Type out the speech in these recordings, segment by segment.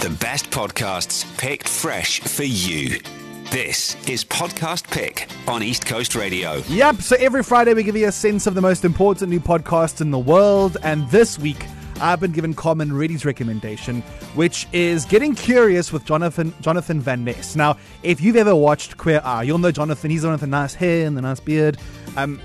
The best podcasts picked fresh for you. This is Podcast Pick on East Coast Radio. Yep, so every Friday we give you a sense of the most important new podcasts in the world, and this week I've been given Carmen Reddy's recommendation, which is Getting Curious with Jonathan Jonathan Van Ness. Now, if you've ever watched Queer Eye, you'll know Jonathan. He's the one with the nice hair and the nice beard. Um,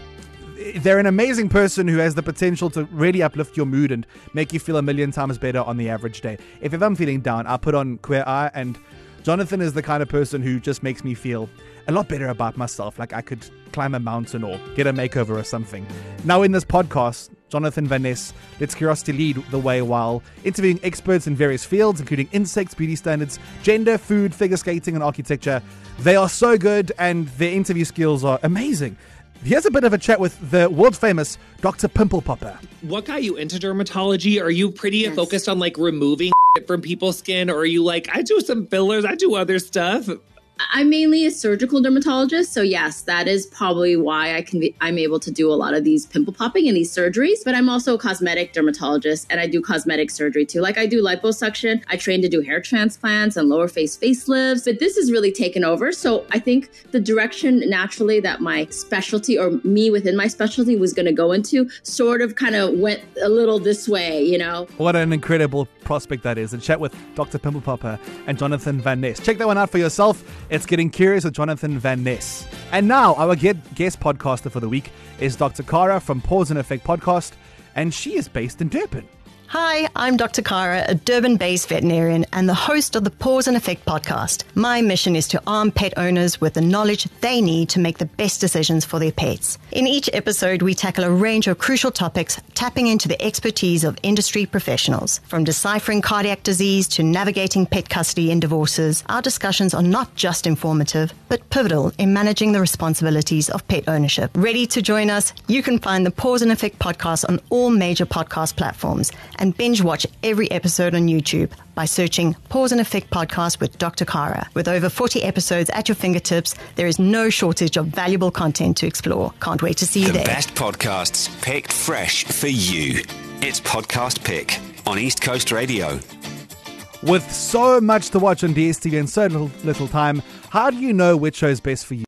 they're an amazing person who has the potential to really uplift your mood and make you feel a million times better on the average day. If, if I'm feeling down, I put on Queer Eye, and Jonathan is the kind of person who just makes me feel a lot better about myself. Like I could climb a mountain or get a makeover or something. Now, in this podcast, Jonathan Van Ness lets curiosity lead the way while interviewing experts in various fields, including insects, beauty standards, gender, food, figure skating, and architecture. They are so good, and their interview skills are amazing. Here's a bit of a chat with the world famous Dr. Pimple Popper. What got you into dermatology? Are you pretty yes. focused on like removing from people's skin, or are you like, I do some fillers, I do other stuff? I'm mainly a surgical dermatologist, so yes, that is probably why I can be, I'm able to do a lot of these pimple popping and these surgeries. But I'm also a cosmetic dermatologist, and I do cosmetic surgery too. Like I do liposuction. I train to do hair transplants and lower face facelifts. But this has really taken over. So I think the direction naturally that my specialty or me within my specialty was going to go into sort of kind of went a little this way, you know. What an incredible prospect that is! And chat with Dr. Pimple Popper and Jonathan Van Ness. Check that one out for yourself. It's Getting Curious with Jonathan Van Ness. And now, our guest podcaster for the week is Dr. Cara from Pause and Effect Podcast, and she is based in Durban. Hi, I'm Dr. Cara, a Durban based veterinarian and the host of the Pause and Effect podcast. My mission is to arm pet owners with the knowledge they need to make the best decisions for their pets. In each episode, we tackle a range of crucial topics, tapping into the expertise of industry professionals. From deciphering cardiac disease to navigating pet custody and divorces, our discussions are not just informative, but pivotal in managing the responsibilities of pet ownership. Ready to join us? You can find the Pause and Effect podcast on all major podcast platforms and binge watch every episode on YouTube by searching Pause and Effect Podcast with Dr. Cara. With over 40 episodes at your fingertips, there is no shortage of valuable content to explore. Can't wait to see you the there. The best podcasts picked fresh for you. It's Podcast Pick on East Coast Radio. With so much to watch on DSTV and so little, little time, how do you know which show is best for you?